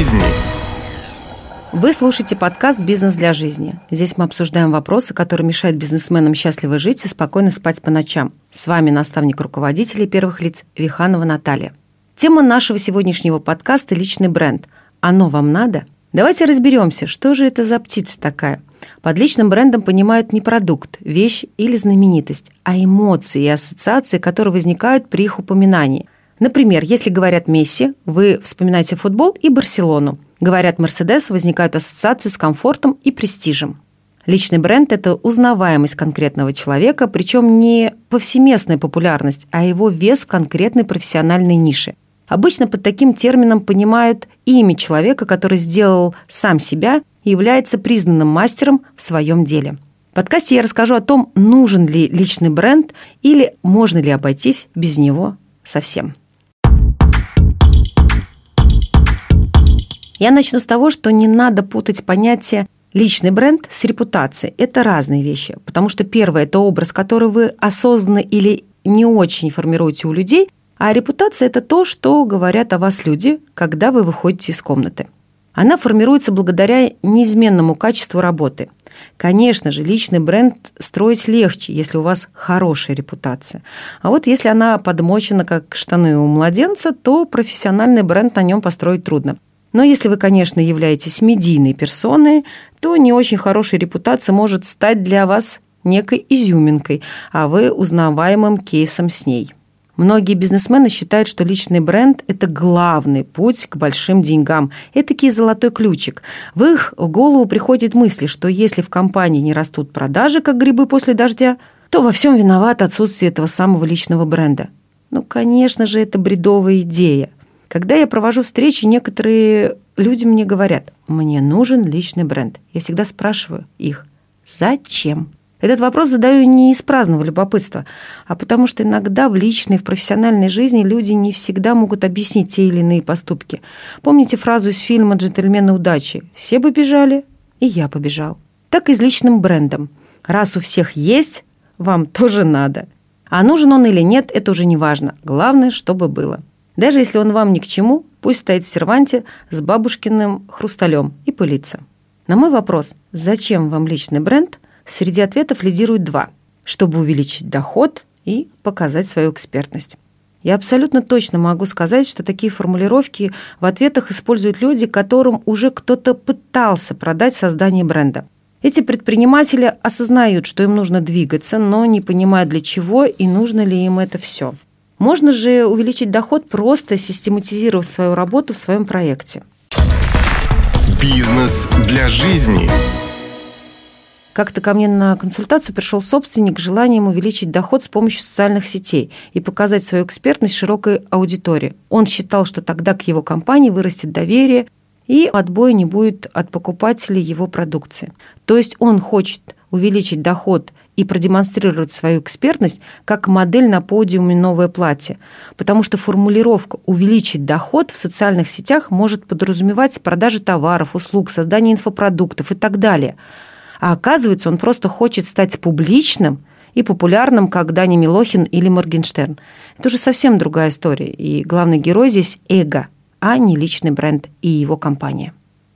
жизни. Вы слушаете подкаст «Бизнес для жизни». Здесь мы обсуждаем вопросы, которые мешают бизнесменам счастливо жить и спокойно спать по ночам. С вами наставник руководителей первых лиц Виханова Наталья. Тема нашего сегодняшнего подкаста – личный бренд. Оно вам надо? Давайте разберемся, что же это за птица такая. Под личным брендом понимают не продукт, вещь или знаменитость, а эмоции и ассоциации, которые возникают при их упоминании. Например, если говорят Месси, вы вспоминаете футбол и Барселону. Говорят Мерседес, возникают ассоциации с комфортом и престижем. Личный бренд – это узнаваемость конкретного человека, причем не повсеместная популярность, а его вес в конкретной профессиональной нише. Обычно под таким термином понимают имя человека, который сделал сам себя и является признанным мастером в своем деле. В подкасте я расскажу о том, нужен ли личный бренд или можно ли обойтись без него совсем. Я начну с того, что не надо путать понятие личный бренд с репутацией. Это разные вещи, потому что первое – это образ, который вы осознанно или не очень формируете у людей, а репутация – это то, что говорят о вас люди, когда вы выходите из комнаты. Она формируется благодаря неизменному качеству работы. Конечно же, личный бренд строить легче, если у вас хорошая репутация. А вот если она подмочена, как штаны у младенца, то профессиональный бренд на нем построить трудно – но если вы, конечно, являетесь медийной персоной, то не очень хорошая репутация может стать для вас некой изюминкой, а вы узнаваемым кейсом с ней. Многие бизнесмены считают, что личный бренд – это главный путь к большим деньгам. Это такой золотой ключик. В их голову приходит мысль, что если в компании не растут продажи, как грибы после дождя, то во всем виноват отсутствие этого самого личного бренда. Ну, конечно же, это бредовая идея – когда я провожу встречи, некоторые люди мне говорят, мне нужен личный бренд. Я всегда спрашиваю их, зачем? Этот вопрос задаю не из праздного любопытства, а потому что иногда в личной, в профессиональной жизни люди не всегда могут объяснить те или иные поступки. Помните фразу из фильма «Джентльмены удачи»? «Все бы бежали, и я побежал». Так и с личным брендом. Раз у всех есть, вам тоже надо. А нужен он или нет, это уже не важно. Главное, чтобы было. Даже если он вам ни к чему, пусть стоит в серванте с бабушкиным хрусталем и пылится. На мой вопрос, зачем вам личный бренд, среди ответов лидирует два. Чтобы увеличить доход и показать свою экспертность. Я абсолютно точно могу сказать, что такие формулировки в ответах используют люди, которым уже кто-то пытался продать создание бренда. Эти предприниматели осознают, что им нужно двигаться, но не понимают для чего и нужно ли им это все. Можно же увеличить доход, просто систематизировав свою работу в своем проекте. Бизнес для жизни. Как-то ко мне на консультацию пришел собственник с желанием увеличить доход с помощью социальных сетей и показать свою экспертность широкой аудитории. Он считал, что тогда к его компании вырастет доверие и отбоя не будет от покупателей его продукции. То есть он хочет увеличить доход и продемонстрировать свою экспертность как модель на подиуме «Новое платье», потому что формулировка «увеличить доход» в социальных сетях может подразумевать продажи товаров, услуг, создание инфопродуктов и так далее. А оказывается, он просто хочет стать публичным и популярным, как Дани Милохин или Моргенштерн. Это уже совсем другая история, и главный герой здесь – эго, а не личный бренд и его компания.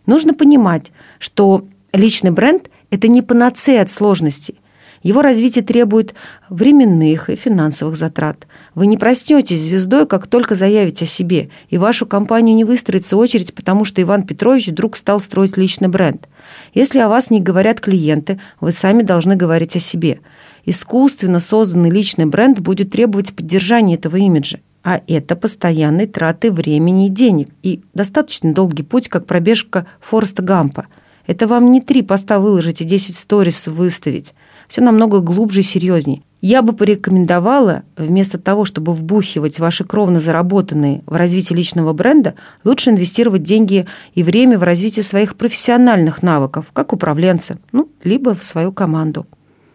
Нужно понимать, что личный бренд – это не панацея от сложностей. Его развитие требует временных и финансовых затрат. Вы не проснетесь звездой, как только заявите о себе, и вашу компанию не выстроится очередь, потому что Иван Петрович вдруг стал строить личный бренд. Если о вас не говорят клиенты, вы сами должны говорить о себе. Искусственно созданный личный бренд будет требовать поддержания этого имиджа. А это постоянные траты времени и денег. И достаточно долгий путь, как пробежка Фореста Гампа. Это вам не три поста выложить и 10 сторис выставить все намного глубже и серьезнее. Я бы порекомендовала, вместо того, чтобы вбухивать ваши кровно заработанные в развитие личного бренда, лучше инвестировать деньги и время в развитие своих профессиональных навыков, как управленца, ну, либо в свою команду.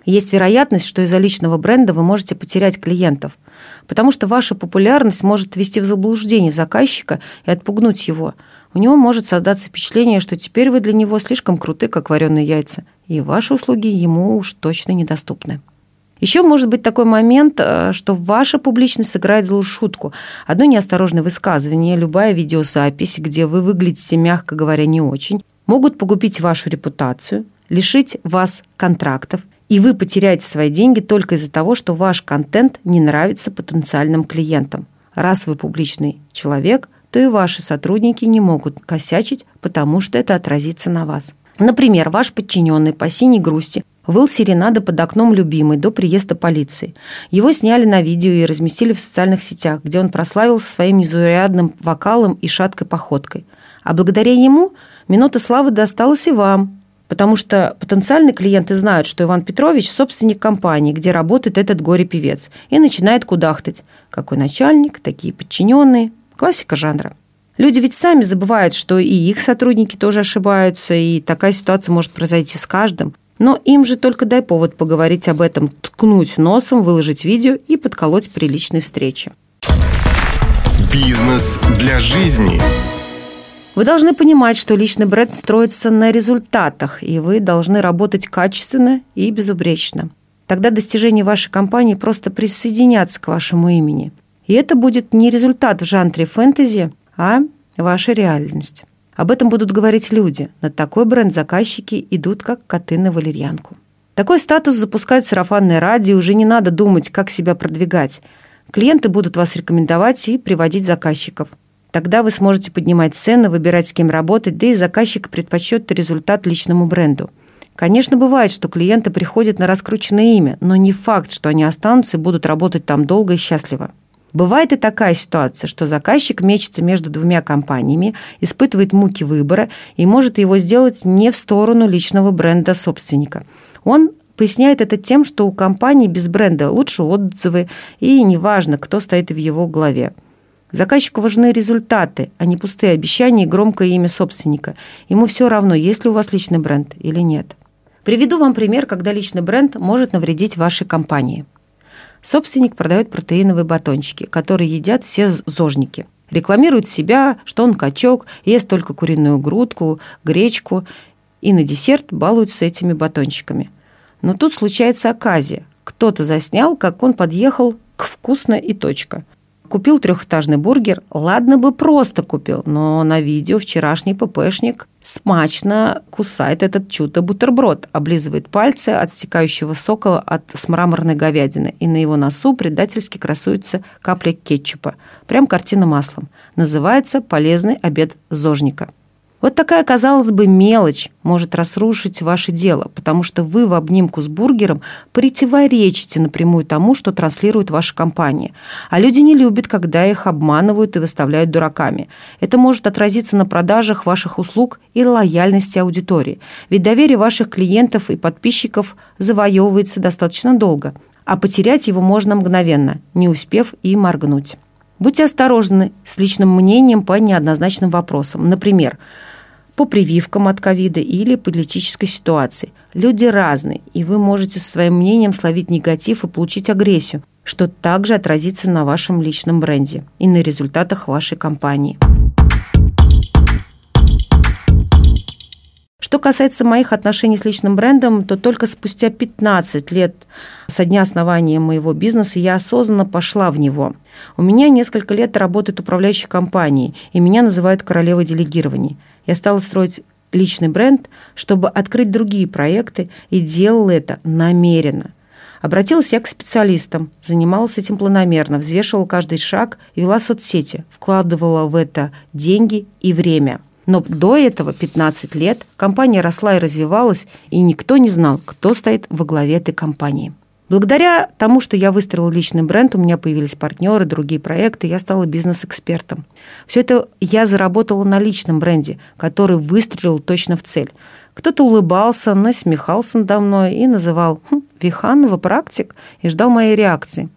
Есть вероятность, что из-за личного бренда вы можете потерять клиентов, потому что ваша популярность может ввести в заблуждение заказчика и отпугнуть его. У него может создаться впечатление, что теперь вы для него слишком круты, как вареные яйца, и ваши услуги ему уж точно недоступны. Еще может быть такой момент, э, что ваша публичность сыграет злую шутку. Одно неосторожное высказывание, любая видеозапись, где вы выглядите, мягко говоря, не очень, могут погубить вашу репутацию, лишить вас контрактов, и вы потеряете свои деньги только из-за того, что ваш контент не нравится потенциальным клиентам. Раз вы публичный человек, то и ваши сотрудники не могут косячить, потому что это отразится на вас. Например, ваш подчиненный по синей грусти выл серенады под окном любимой до приезда полиции. Его сняли на видео и разместили в социальных сетях, где он прославился своим незаурядным вокалом и шаткой походкой. А благодаря ему минута славы досталась и вам, потому что потенциальные клиенты знают, что Иван Петрович – собственник компании, где работает этот горе-певец, и начинает кудахтать. Какой начальник, такие подчиненные. Классика жанра. Люди ведь сами забывают, что и их сотрудники тоже ошибаются, и такая ситуация может произойти с каждым. Но им же только дай повод поговорить об этом, ткнуть носом, выложить видео и подколоть при личной встрече. Бизнес для жизни. Вы должны понимать, что личный бренд строится на результатах, и вы должны работать качественно и безупречно. Тогда достижения вашей компании просто присоединятся к вашему имени. И это будет не результат в жанре фэнтези, а ваша реальность. Об этом будут говорить люди. На такой бренд заказчики идут, как коты на валерьянку. Такой статус запускает сарафанное радио, уже не надо думать, как себя продвигать. Клиенты будут вас рекомендовать и приводить заказчиков. Тогда вы сможете поднимать цены, выбирать, с кем работать, да и заказчик предпочет результат личному бренду. Конечно, бывает, что клиенты приходят на раскрученное имя, но не факт, что они останутся и будут работать там долго и счастливо. Бывает и такая ситуация, что заказчик мечется между двумя компаниями, испытывает муки выбора и может его сделать не в сторону личного бренда собственника. Он поясняет это тем, что у компании без бренда лучше отзывы, и неважно, кто стоит в его главе. Заказчику важны результаты, а не пустые обещания и громкое имя собственника. Ему все равно, есть ли у вас личный бренд или нет. Приведу вам пример, когда личный бренд может навредить вашей компании – Собственник продает протеиновые батончики, которые едят все зожники. Рекламирует себя, что он качок, ест только куриную грудку, гречку и на десерт балуется этими батончиками. Но тут случается оказия. Кто-то заснял, как он подъехал к «Вкусно» и точка – Купил трехэтажный бургер, ладно бы просто купил, но на видео вчерашний ППшник смачно кусает этот чудо-бутерброд, облизывает пальцы от стекающего сока от смраморной говядины, и на его носу предательски красуется капля кетчупа. Прям картина маслом. Называется «Полезный обед зожника». Вот такая, казалось бы, мелочь может разрушить ваше дело, потому что вы в обнимку с бургером противоречите напрямую тому, что транслирует ваша компания. А люди не любят, когда их обманывают и выставляют дураками. Это может отразиться на продажах ваших услуг и лояльности аудитории. Ведь доверие ваших клиентов и подписчиков завоевывается достаточно долго, а потерять его можно мгновенно, не успев и моргнуть. Будьте осторожны с личным мнением по неоднозначным вопросам. Например, по прививкам от ковида или политической ситуации. Люди разные, и вы можете со своим мнением словить негатив и получить агрессию, что также отразится на вашем личном бренде и на результатах вашей компании. Что касается моих отношений с личным брендом, то только спустя 15 лет со дня основания моего бизнеса я осознанно пошла в него. У меня несколько лет работает управляющей компанией, и меня называют королевой делегирований. Я стала строить личный бренд, чтобы открыть другие проекты, и делала это намеренно. Обратилась я к специалистам, занималась этим планомерно, взвешивала каждый шаг вела соцсети, вкладывала в это деньги и время. Но до этого, 15 лет, компания росла и развивалась, и никто не знал, кто стоит во главе этой компании. Благодаря тому, что я выстроила личный бренд, у меня появились партнеры, другие проекты, я стала бизнес-экспертом. Все это я заработала на личном бренде, который выстрелил точно в цель. Кто-то улыбался, насмехался надо мной и называл хм, «Виханова практик» и ждал моей реакции.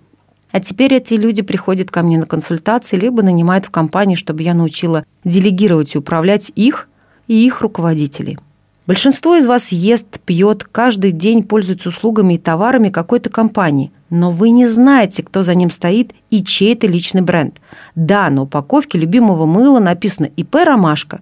А теперь эти люди приходят ко мне на консультации, либо нанимают в компании, чтобы я научила делегировать и управлять их и их руководителей. Большинство из вас ест, пьет, каждый день пользуется услугами и товарами какой-то компании, но вы не знаете, кто за ним стоит и чей это личный бренд. Да, на упаковке любимого мыла написано «ИП Ромашка»,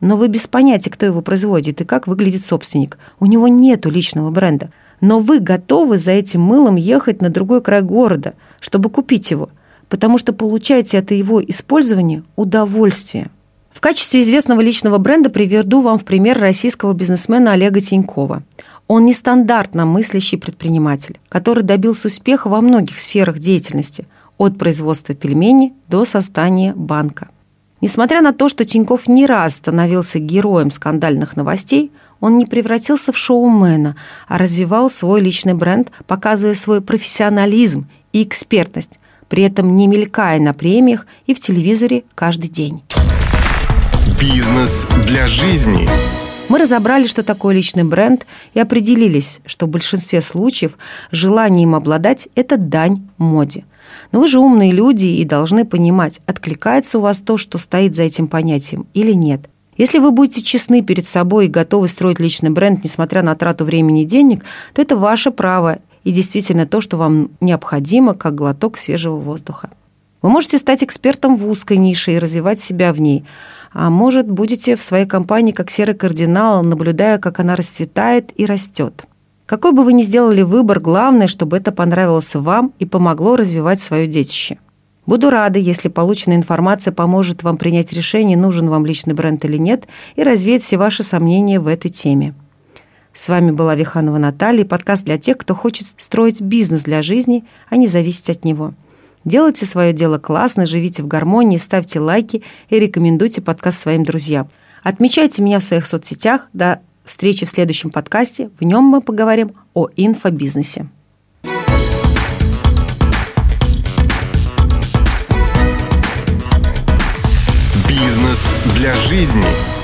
но вы без понятия, кто его производит и как выглядит собственник. У него нету личного бренда. Но вы готовы за этим мылом ехать на другой край города, чтобы купить его, потому что получаете от его использования удовольствие. В качестве известного личного бренда приведу вам в пример российского бизнесмена Олега Тинькова. Он нестандартно мыслящий предприниматель, который добился успеха во многих сферах деятельности, от производства пельменей до создания банка. Несмотря на то, что Тиньков не раз становился героем скандальных новостей, он не превратился в шоумена, а развивал свой личный бренд, показывая свой профессионализм и экспертность, при этом не мелькая на премиях и в телевизоре каждый день. Бизнес для жизни. Мы разобрали, что такое личный бренд, и определились, что в большинстве случаев желание им обладать – это дань моде. Но вы же умные люди и должны понимать, откликается у вас то, что стоит за этим понятием, или нет. Если вы будете честны перед собой и готовы строить личный бренд, несмотря на трату времени и денег, то это ваше право и действительно то, что вам необходимо, как глоток свежего воздуха. Вы можете стать экспертом в узкой нише и развивать себя в ней – а может, будете в своей компании как серый кардинал, наблюдая, как она расцветает и растет. Какой бы вы ни сделали выбор, главное, чтобы это понравилось вам и помогло развивать свое детище. Буду рада, если полученная информация поможет вам принять решение, нужен вам личный бренд или нет, и развеять все ваши сомнения в этой теме. С вами была Виханова Наталья, подкаст для тех, кто хочет строить бизнес для жизни, а не зависеть от него. Делайте свое дело классно, живите в гармонии, ставьте лайки и рекомендуйте подкаст своим друзьям. Отмечайте меня в своих соцсетях. До встречи в следующем подкасте. В нем мы поговорим о инфобизнесе. Бизнес для жизни.